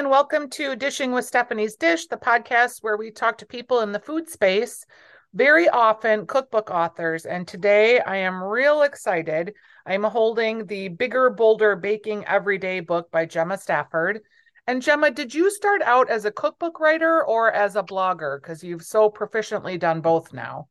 And welcome to Dishing with Stephanie's Dish, the podcast where we talk to people in the food space, very often cookbook authors. And today I am real excited. I'm holding the Bigger, Bolder Baking Everyday book by Gemma Stafford. And Gemma, did you start out as a cookbook writer or as a blogger? Because you've so proficiently done both now.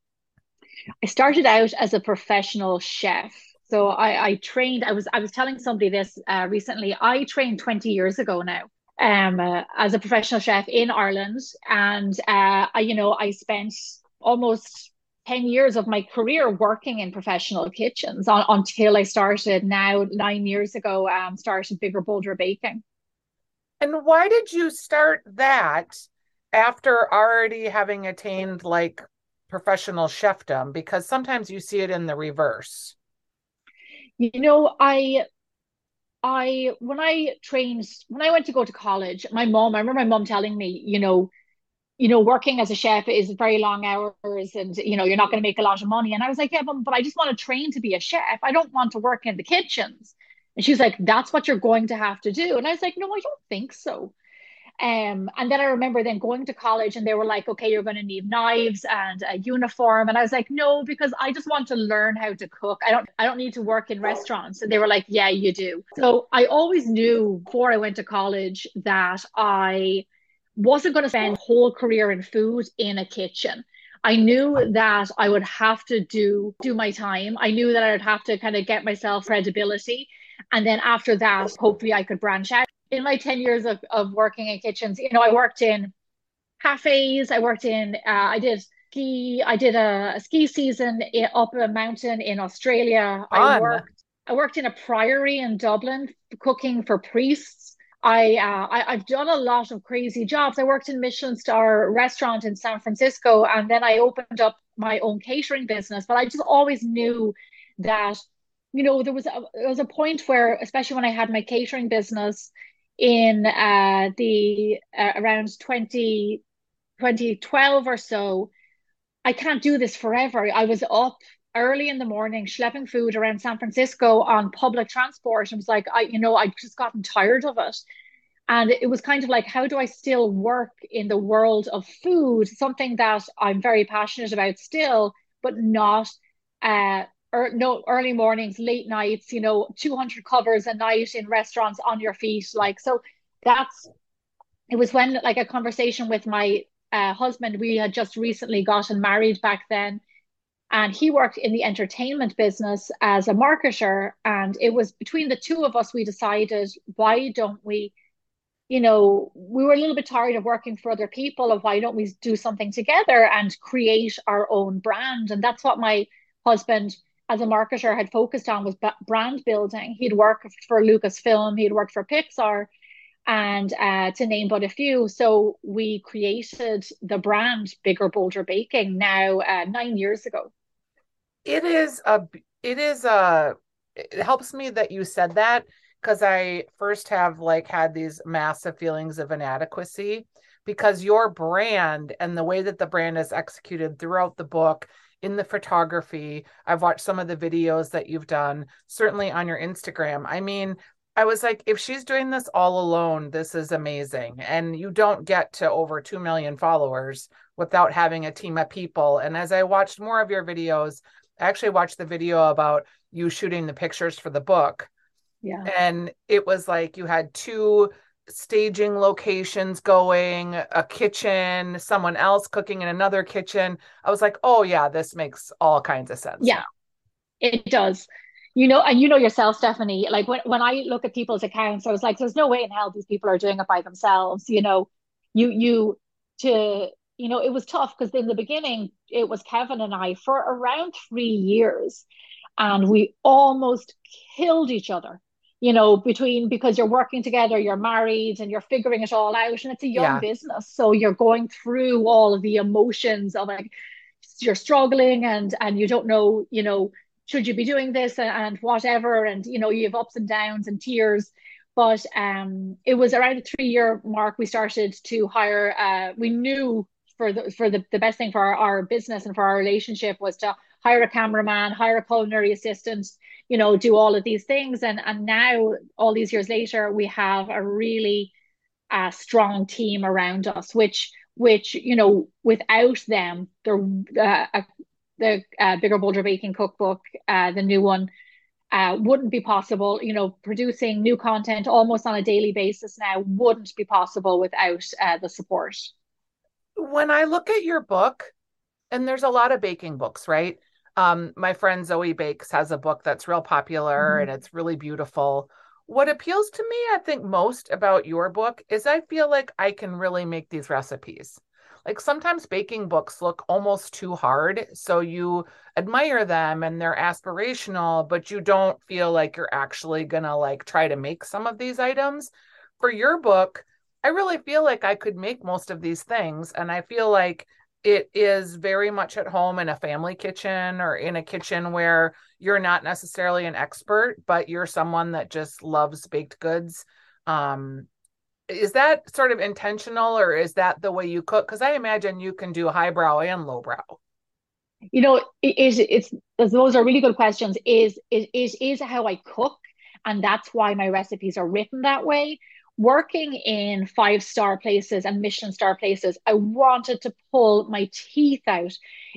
I started out as a professional chef. So I, I trained. I was I was telling somebody this uh, recently. I trained twenty years ago now um, uh, as a professional chef in Ireland, and uh, I, you know I spent almost 10 years of my career working in professional kitchens on, until I started now nine years ago, um, started Bigger Bolder Baking. And why did you start that after already having attained like professional chefdom? Because sometimes you see it in the reverse. You know, I I when I trained when I went to go to college, my mom, I remember my mom telling me, you know, you know, working as a chef is very long hours and you know, you're not going to make a lot of money. And I was like, Yeah, but, I just want to train to be a chef. I don't want to work in the kitchens. And she's like, That's what you're going to have to do. And I was like, No, I don't think so. Um, and then I remember then going to college and they were like, okay, you're going to need knives and a uniform. And I was like, no, because I just want to learn how to cook. I don't, I don't need to work in restaurants. And they were like, yeah, you do. So I always knew before I went to college that I wasn't going to spend a whole career in food in a kitchen. I knew that I would have to do do my time. I knew that I would have to kind of get myself credibility. And then after that, hopefully I could branch out in my 10 years of, of working in kitchens, you know, I worked in cafes, I worked in, uh, I did ski, I did a, a ski season in, up a mountain in Australia. Fun. I worked, I worked in a priory in Dublin cooking for priests. I, uh, I have done a lot of crazy jobs. I worked in Michelin star restaurant in San Francisco, and then I opened up my own catering business. But I just always knew that, you know, there was a, there was a point where, especially when I had my catering business, in uh, the uh, around 20, 2012 or so, I can't do this forever. I was up early in the morning schlepping food around San Francisco on public transport and was like, I, you know, I'd just gotten tired of it. And it was kind of like, how do I still work in the world of food, something that I'm very passionate about still, but not uh, or no early mornings, late nights, you know, 200 covers a night in restaurants on your feet. Like, so that's, it was when like a conversation with my uh, husband, we had just recently gotten married back then. And he worked in the entertainment business as a marketer. And it was between the two of us, we decided, why don't we, you know, we were a little bit tired of working for other people. Of why don't we do something together and create our own brand? And that's what my husband as a marketer had focused on was brand building. He'd worked for Lucasfilm, he'd worked for Pixar, and uh, to name but a few. So we created the brand Bigger Bolder Baking now uh, nine years ago. It is a. It is a. It helps me that you said that because I first have like had these massive feelings of inadequacy because your brand and the way that the brand is executed throughout the book in the photography. I've watched some of the videos that you've done, certainly on your Instagram. I mean, I was like, if she's doing this all alone, this is amazing. And you don't get to over 2 million followers without having a team of people. And as I watched more of your videos, I actually watched the video about you shooting the pictures for the book. Yeah. And it was like you had two staging locations going, a kitchen, someone else cooking in another kitchen. I was like, oh yeah, this makes all kinds of sense. Yeah, it does. You know, and you know yourself, Stephanie, like when, when I look at people's accounts, I was like, there's no way in hell these people are doing it by themselves. You know, you, you, to, you know, it was tough because in the beginning, it was Kevin and I for around three years and we almost killed each other you know, between because you're working together, you're married, and you're figuring it all out, and it's a young yeah. business, so you're going through all of the emotions of like you're struggling and and you don't know, you know, should you be doing this and, and whatever, and you know, you have ups and downs and tears. But um, it was around the three year mark we started to hire. Uh, we knew for the for the, the best thing for our, our business and for our relationship was to hire a cameraman, hire a culinary assistant, you know, do all of these things. And and now, all these years later, we have a really a strong team around us, which which you know without them, the uh, the uh, bigger bolder baking cookbook, uh, the new one, uh, wouldn't be possible. You know, producing new content almost on a daily basis now wouldn't be possible without uh, the support. When I look at your book, and there's a lot of baking books, right? Um, my friend Zoe Bakes has a book that's real popular mm-hmm. and it's really beautiful. What appeals to me, I think, most about your book is I feel like I can really make these recipes. Like sometimes baking books look almost too hard. So you admire them and they're aspirational, but you don't feel like you're actually going to like try to make some of these items. For your book, I really feel like I could make most of these things. And I feel like it is very much at home in a family kitchen or in a kitchen where you're not necessarily an expert, but you're someone that just loves baked goods. Um, is that sort of intentional or is that the way you cook? Because I imagine you can do highbrow and lowbrow. You know, it, it's, it's those are really good questions. Is it is is how I cook, and that's why my recipes are written that way working in five star places and Michelin star places, I wanted to pull my teeth out.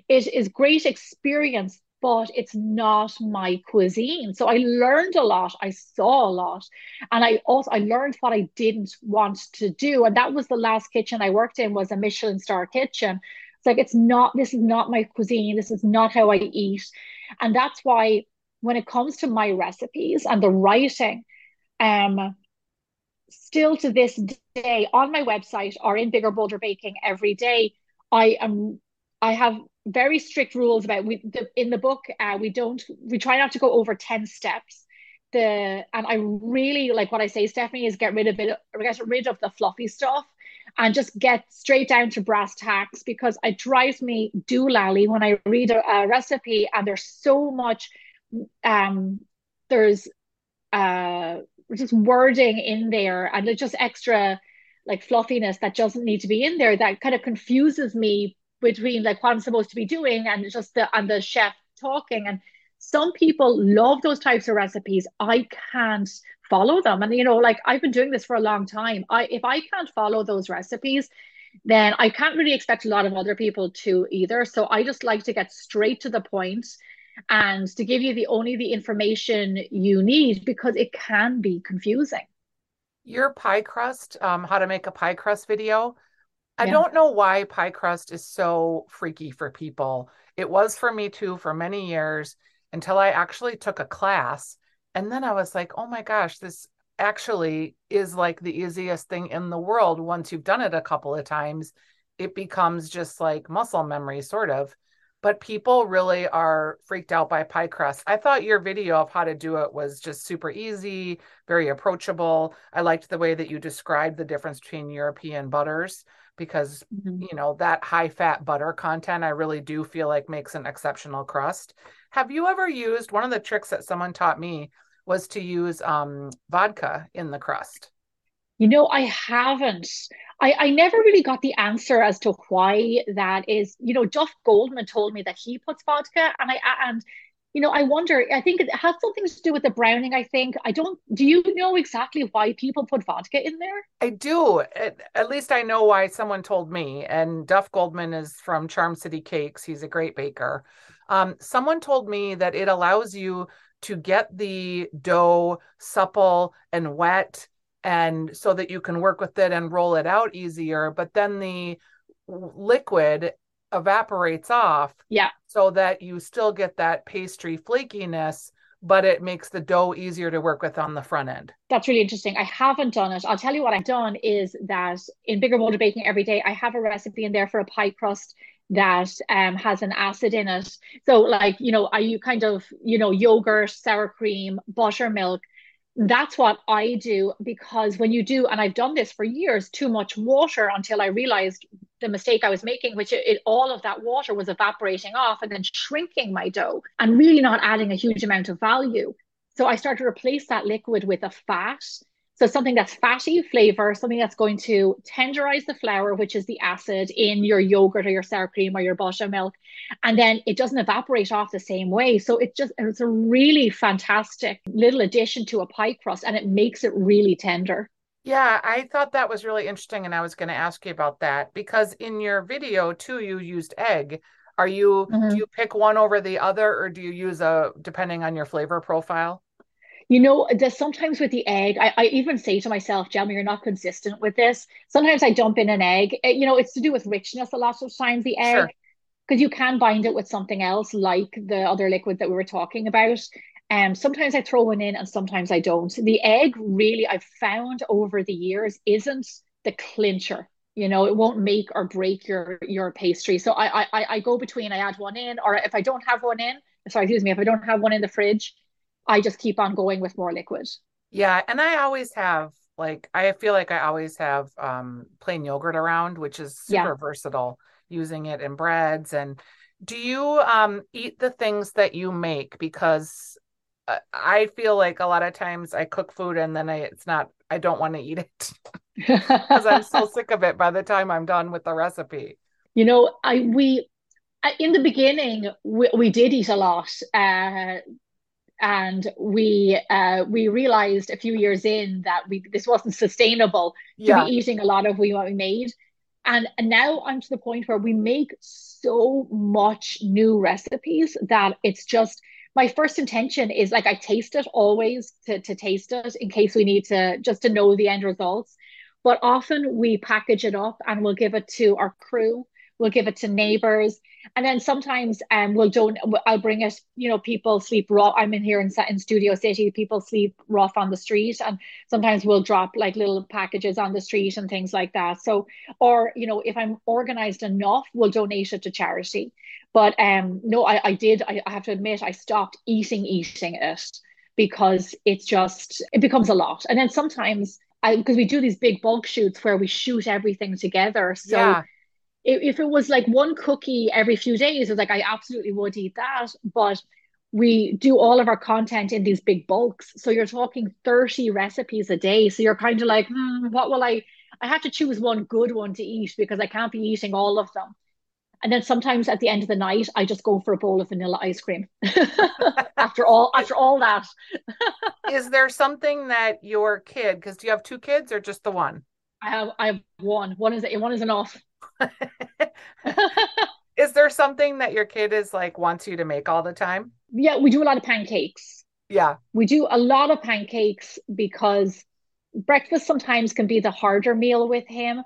It is great experience, but it's not my cuisine. So I learned a lot. I saw a lot. And I also I learned what I didn't want to do. And that was the last kitchen I worked in was a Michelin star kitchen. It's like it's not this is not my cuisine. This is not how I eat. And that's why when it comes to my recipes and the writing, um, still to this day on my website or in bigger bolder baking every day. I am i have very strict rules about we the, in the book uh, we don't we try not to go over 10 steps. The and i really like what i say stephanie is get rid of it get rid of the fluffy stuff and just get straight down to brass tacks because it drives me doolally when i read a, a recipe and there's so much um there's uh just wording in there and it's just extra like fluffiness that doesn't need to be in there that kind of confuses me between like what I'm supposed to be doing and just the and the chef talking. And some people love those types of recipes. I can't follow them. And you know like I've been doing this for a long time. I if I can't follow those recipes then I can't really expect a lot of other people to either. So I just like to get straight to the point and to give you the only the information you need because it can be confusing. Your pie crust, um, how to make a pie crust video. I yeah. don't know why pie crust is so freaky for people. It was for me too for many years until I actually took a class. And then I was like, oh my gosh, this actually is like the easiest thing in the world. Once you've done it a couple of times, it becomes just like muscle memory, sort of but people really are freaked out by pie crust. I thought your video of how to do it was just super easy, very approachable. I liked the way that you described the difference between European butters because mm-hmm. you know that high fat butter content I really do feel like makes an exceptional crust. Have you ever used one of the tricks that someone taught me was to use um, vodka in the crust? You know, I haven't. I, I never really got the answer as to why that is. You know, Duff Goldman told me that he puts vodka, and I and you know, I wonder. I think it has something to do with the browning. I think I don't. Do you know exactly why people put vodka in there? I do. At, at least I know why someone told me. And Duff Goldman is from Charm City Cakes. He's a great baker. Um, someone told me that it allows you to get the dough supple and wet and so that you can work with it and roll it out easier but then the liquid evaporates off yeah. so that you still get that pastry flakiness but it makes the dough easier to work with on the front end. That's really interesting. I haven't done it. I'll tell you what i've done is that in bigger bolder baking every day i have a recipe in there for a pie crust that um, has an acid in it. So like you know are you kind of you know yogurt sour cream buttermilk that's what I do because when you do, and I've done this for years, too much water until I realized the mistake I was making, which it, it, all of that water was evaporating off and then shrinking my dough and really not adding a huge amount of value. So I started to replace that liquid with a fat so something that's fatty flavor, something that's going to tenderize the flour, which is the acid in your yogurt or your sour cream or your buttermilk, and then it doesn't evaporate off the same way. So it just it's a really fantastic little addition to a pie crust, and it makes it really tender. Yeah, I thought that was really interesting, and I was going to ask you about that because in your video too, you used egg. Are you, do Mhm. you pick one over the other, or do you use a, depending on your flavor profile? You know, there's sometimes with the egg, I, I even say to myself, Gemma, you're not consistent with this. Sometimes I dump in an egg. Eh, You know, it's to do with richness a lot of times, the egg, Sure. because you can bind it with something else, like the other liquid that we were talking about. Um, sometimes I throw one in and sometimes I don't. The egg really, I've found over the years, isn't the clincher. You know, it won't make or break your your pastry. So I I I go between. I add one in, or if I don't have one in, sorry, excuse me, if I don't have one in the fridge, I just keep on going with more liquid. Yeah, and I always have like I feel like I always have um plain yogurt around, which is Yeah. super versatile, using it in breads. And do you um eat the things that you make? Because uh, I feel like a lot of times I cook food and then I it's not I don't want to eat it because I'm so sick of it by the time I'm done with the recipe. You know, I we in the beginning we, we did eat a lot, uh, and we uh, we realized a few years in that we this wasn't sustainable to be eating a lot of what we made, and, and now I'm to the point where we make so much new recipes that it's just my first intention is like I taste it always to to taste it in case we need to just to know the end results. But often we package it up and we'll give it to our crew, we'll give it to neighbors, and then sometimes um we'll don't I'll bring it, you know, people sleep rough. I'm in here in, in Studio City, people sleep rough on the street, and sometimes we'll drop like little packages on the street and things like that. So, or you know, if I'm organized enough, we'll donate it to charity. But um no, I, I did, I, I have to admit, I stopped eating eating it because it's just it becomes a lot. And then sometimes I because we do these big bulk shoots where we shoot everything together. So yeah. If, it was like one cookie every few days, it's like I absolutely would eat that. But we do all of our content in these big bulks. So you're talking 30 recipes a day. So you're kind of like, hmm, what will I? I have to choose one good one to eat because I can't be eating all of them. And then sometimes at the end of the night, I just go for a bowl of vanilla ice cream. after all, after all that, Is there something that your kid, because do you have two kids or just the one? I have I have one. One is one is enough. Is there something that your kid is like wants you to make all the time? yeah, we do a lot of pancakes. Yeah. We do a lot of pancakes because breakfast sometimes can be the harder meal with him.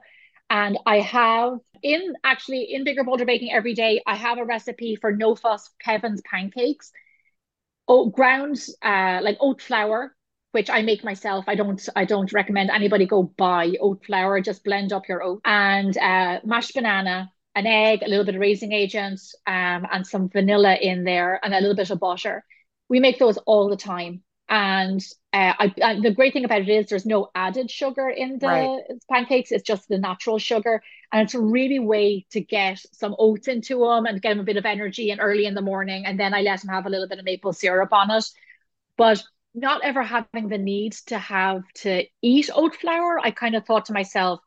And I have in actually in Bigger Bolder Baking every day, I have a recipe for no fuss Kevin's pancakes. Oh, ground, uh, like oat flour, which I make myself. I don't I don't recommend anybody go buy oat flour. Just blend up your oat and uh, mashed banana, an egg, a little bit of raising agents, um, and some vanilla in there, and a little bit of butter. We make those all the time. And uh, I, I, the great thing about it is there's no added sugar in Right. the pancakes. It's just the natural sugar. And it's a really way to get some oats into them and get them a bit of energy and early in the morning. And then I let them have a little bit of maple syrup on it. But not ever having the need to have to eat oat flour, I kind of thought to myself,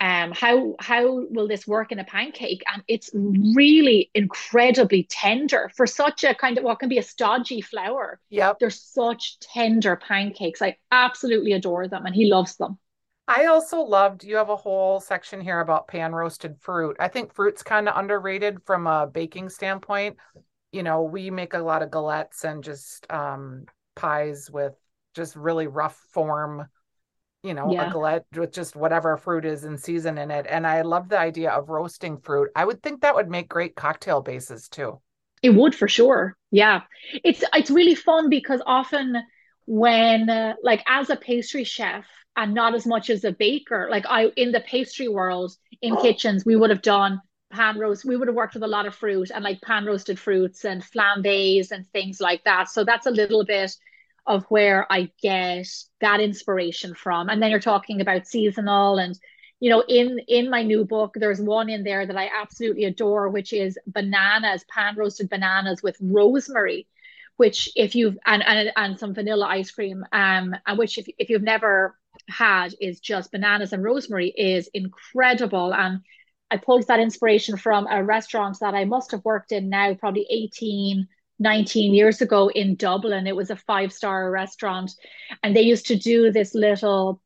um, how how will this work in a pancake? And it's really incredibly tender for such a kind of what can be a stodgy flour. Yeah, They're such tender pancakes. I absolutely adore them, and he loves them. I also loved you have a whole section here about pan roasted fruit. I think fruit's kind of underrated from a baking standpoint. You know, we make a lot of galettes and just um pies with just really rough form you know, a Yeah, galette with just whatever fruit is in season in it. And I love the idea of roasting fruit. I would think that would make great cocktail bases too. it would for sure. Yeah, it's it's really fun because often when uh, like as a pastry chef and not as much as a baker, like I in the pastry world in kitchens we would have done pan roast. We would have worked with a lot of fruit and like pan roasted fruits and flambés and things like that. So that's a little bit of where I get that inspiration from. And then you're talking about seasonal and you know in in my new book there's one in there that I absolutely adore which is bananas pan roasted bananas with rosemary which if you've and and, and some vanilla ice cream um and which if, if you've never had is just bananas and rosemary is incredible and I pulled that inspiration from a restaurant that I must have worked in now probably 18 19 years ago in Dublin it was a five star restaurant and they used to do this little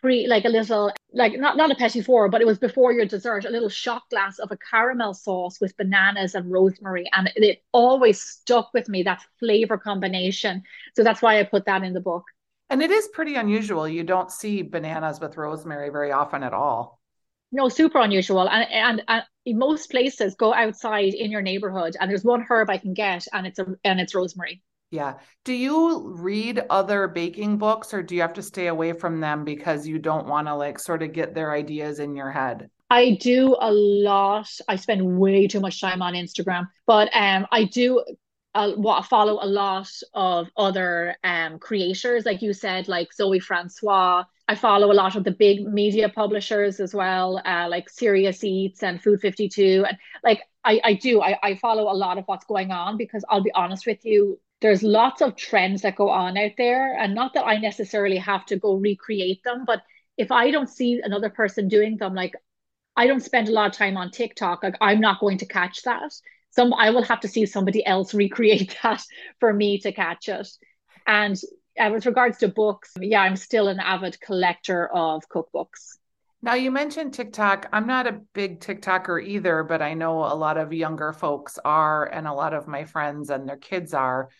pre like a little like not not a petit four, but it was before your dessert, a little shot glass of a caramel sauce with bananas and rosemary, and it, it always stuck with me that flavor combination. So that's why I put that in the book. And it is pretty unusual. You don't see bananas with rosemary very often at all. No, super unusual. And, and and in most places, go outside in your neighborhood, and there's one herb I can get, and it's a and it's rosemary. Yeah. Do you read other baking books or do you have to stay away from them because you don't want to like sort of get their ideas in your head? I do a lot. I spend way too much time on Instagram, but um, I do uh, follow a lot of other um creators, like you said, like Zoe Francois. I follow a lot of the big media publishers as well, uh, like Serious Eats and Food 52. And like I, I do, I, I follow a lot of what's going on because I'll be honest with you, there's lots of trends that go on out there. And not that i necessarily have to go recreate them but if i don't see another person doing them like i don't spend a lot of time on tiktok. Like i'm not going to catch that. Some i will have to see somebody else recreate that for me to catch it. And uh, with regards to books yeah i'm still an avid collector of cookbooks now you mentioned TikTok. I'm not a big TikToker either, but I know a lot of younger folks are, and a lot of my friends and their kids are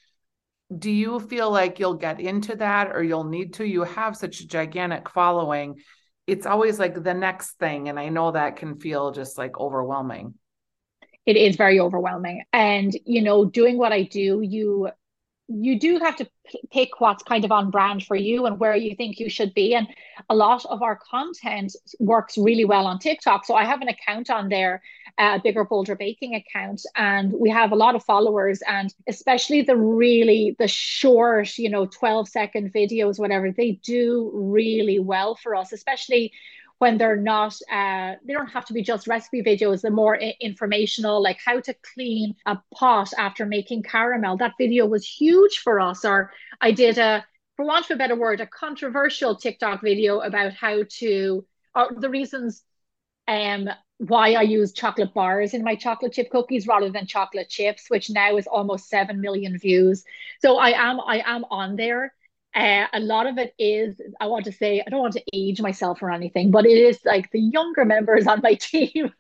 do you feel like you'll get into that or you'll need to? You have such a gigantic following. It's always like the next thing. And I know that can feel just like overwhelming. It is very overwhelming. And, you know, doing what I do, you you do have to pick what's kind of on brand for you and where you think you should be. And a lot of our content works really well on TikTok. So I have an account on there, a uh, bigger, bolder baking account, and we have a lot of followers. And especially the really the short, you know, 12 second videos, whatever, they do really well for us, especially when they're not uh, they don't have to be just recipe videos they're more informational like how to clean a pot after making caramel that video was huge for us or i did a for want of a better word a controversial tiktok video about how to or the reasons um why I use chocolate bars in my chocolate chip cookies rather than chocolate chips, which now is almost seven million views. So I am I am on there. Uh, a lot of it is, I want to say, I don't want to age myself or anything, but it is like the younger members on my team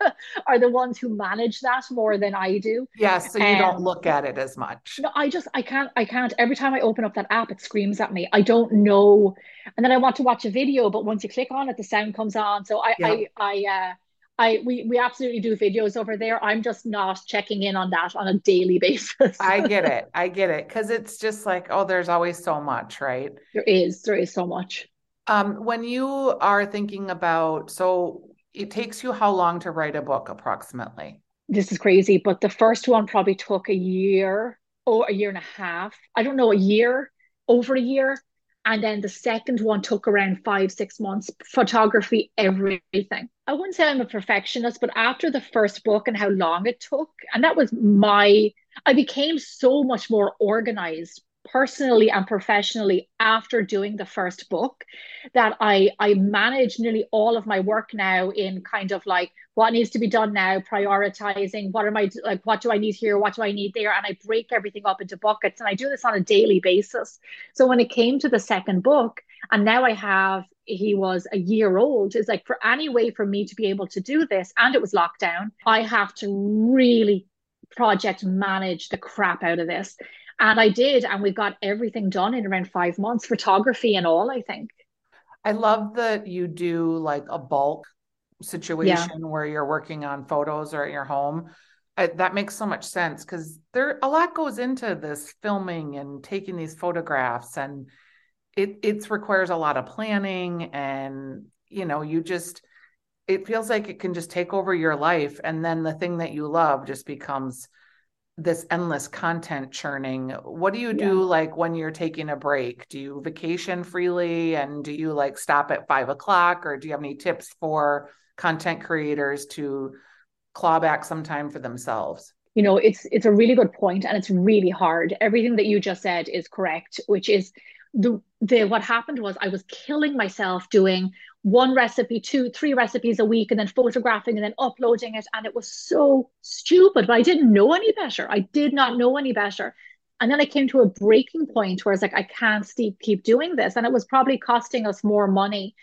are the ones who manage that more than I do. Yes, so you um, don't look at it as much. No, I just, I can't, I can't. Every time I open up that app, it screams at me. I don't know. And then I want to watch a video, but once you click on it, the sound comes on. So I, yeah. I, I, uh, I we we absolutely do videos over there. I'm just not checking in on that on a daily basis. I get it. I get it cuz it's just like oh there's always so much, right? There is. There is so much. Um when you are thinking about so it takes you how long to write a book approximately? This is crazy, but the first one probably took a year or a year and a half. I don't know, a year, over a year. And then the second one took around five, six months, photography, everything. I wouldn't say I'm a perfectionist, but after the first book and how long it took, and that was my, I became so much more organized personally and professionally after doing the first book that I I manage nearly all of my work now in kind of like what needs to be done now, prioritizing what am I like what do I need here, what do I need there, and I break everything up into buckets and I do this on a daily basis. So when it came to the second book, and now I have he was a year old, is like for any way for me to be able to do this, and it was lockdown, I have to really project manage the crap out of this and I did, and we got everything done in around five months, photography and all, I think. I love that you do like a bulk situation yeah. where you're working on photos or at your home. I, that makes so much sense because there a lot goes into this filming and taking these photographs and it it requires a lot of planning and you know you just it feels like it can just take over your life and then the thing that you love just becomes this endless content churning what do you do yeah. like when you're taking a break? Do you vacation freely? And do you like stop at five o'clock? Or do you have any tips for content creators to claw back some time for themselves? You know it's it's a really good point and it's really hard. Everything that you just said is correct which is the the what happened was I was killing myself doing one recipe, two, three recipes a week, and then photographing and then uploading it. And it was so stupid, but I didn't know any better. I did not know any better. And then I came to a breaking point where I was like, I can't keep keep doing this. And it was probably costing us more money.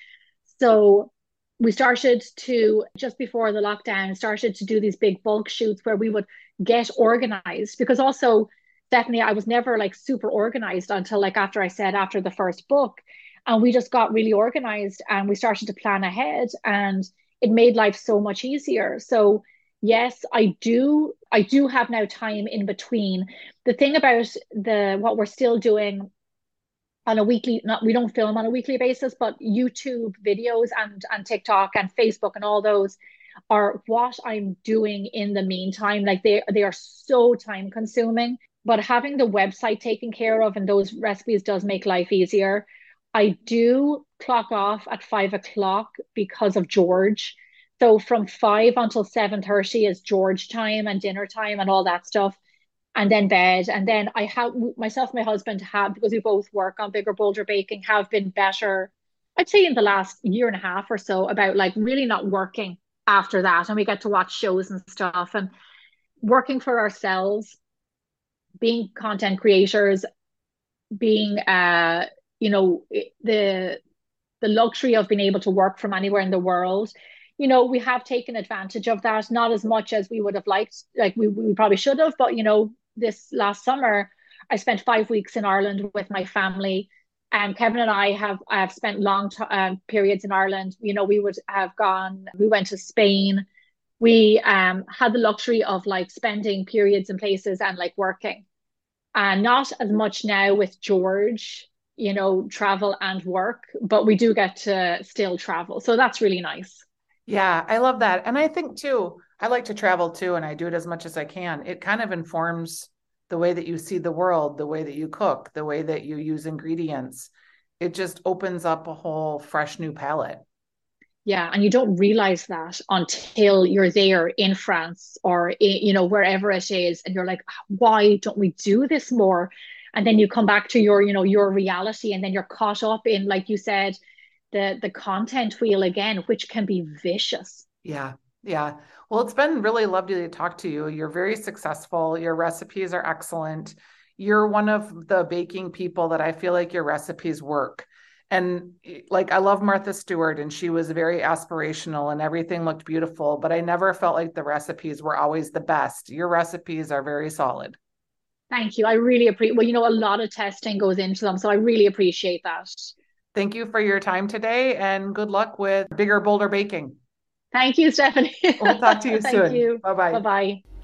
So we started to just before the lockdown started to do these big bulk shoots where we would get organized because also definitely I was never like super organized until like after I said after the first book and we just got really organized and we started to plan ahead and it made life so much easier. So yes i do i do have now time in between. The thing about the what we're still doing on a weekly not we don't film on a weekly basis but youtube videos and and tiktok and facebook and all those are what i'm doing in the meantime. Like they they are so time consuming but having the website taken care of and those recipes does make life easier i do clock off at five o'clock because of george so from five until seven thirty is George time and dinner time and all that stuff, and then bed. And then I have myself, my husband have because we both work on bigger bolder baking have been better. I'd say in the last year and a half or so about like really not working after that, and we get to watch shows and stuff and working for ourselves, being content creators, being uh you know the the luxury of being able to work from anywhere in the world you know, we have taken advantage of that, not as much as we would have liked, like we, we probably should have, but you know, this last summer, I spent five weeks in Ireland with my family. And Kevin and I have have spent long t- um, periods in Ireland. You know, we would have gone. We went to Spain. We um, had the luxury of like spending periods in places and like working, and not as much now with George. You know, travel and work, but we do get to still travel, so that's really nice. Yeah, I love that. And I think too, I like to travel too, and I do it as much as I can. It kind of informs the way that you see the world, the way that you cook, the way that you use ingredients. It just opens up a whole fresh new palette. Yeah, and you don't realize that until you're there in France or in, you know wherever it is, and you're like, why don't we do this more? And then you come back to your you know your reality, and then you're caught up in like you said the the content wheel again, which can be vicious. Yeah. Yeah. Well, it's been really lovely to talk to you. You're very successful. Your recipes are excellent. You're one of the baking people that I feel like your recipes work. And eh, like, I love Martha Stewart, and she was very aspirational and everything looked beautiful, but I never felt like the recipes were always the best. Your recipes are very solid. Thank you. I really appreciate, well, you know, a lot of testing goes into them. So I really appreciate that. Thank you for your time today and good luck with bigger, bolder baking. Thank you, Stephanie. we'll talk to you Thank soon. You. Bye bye. Bye bye.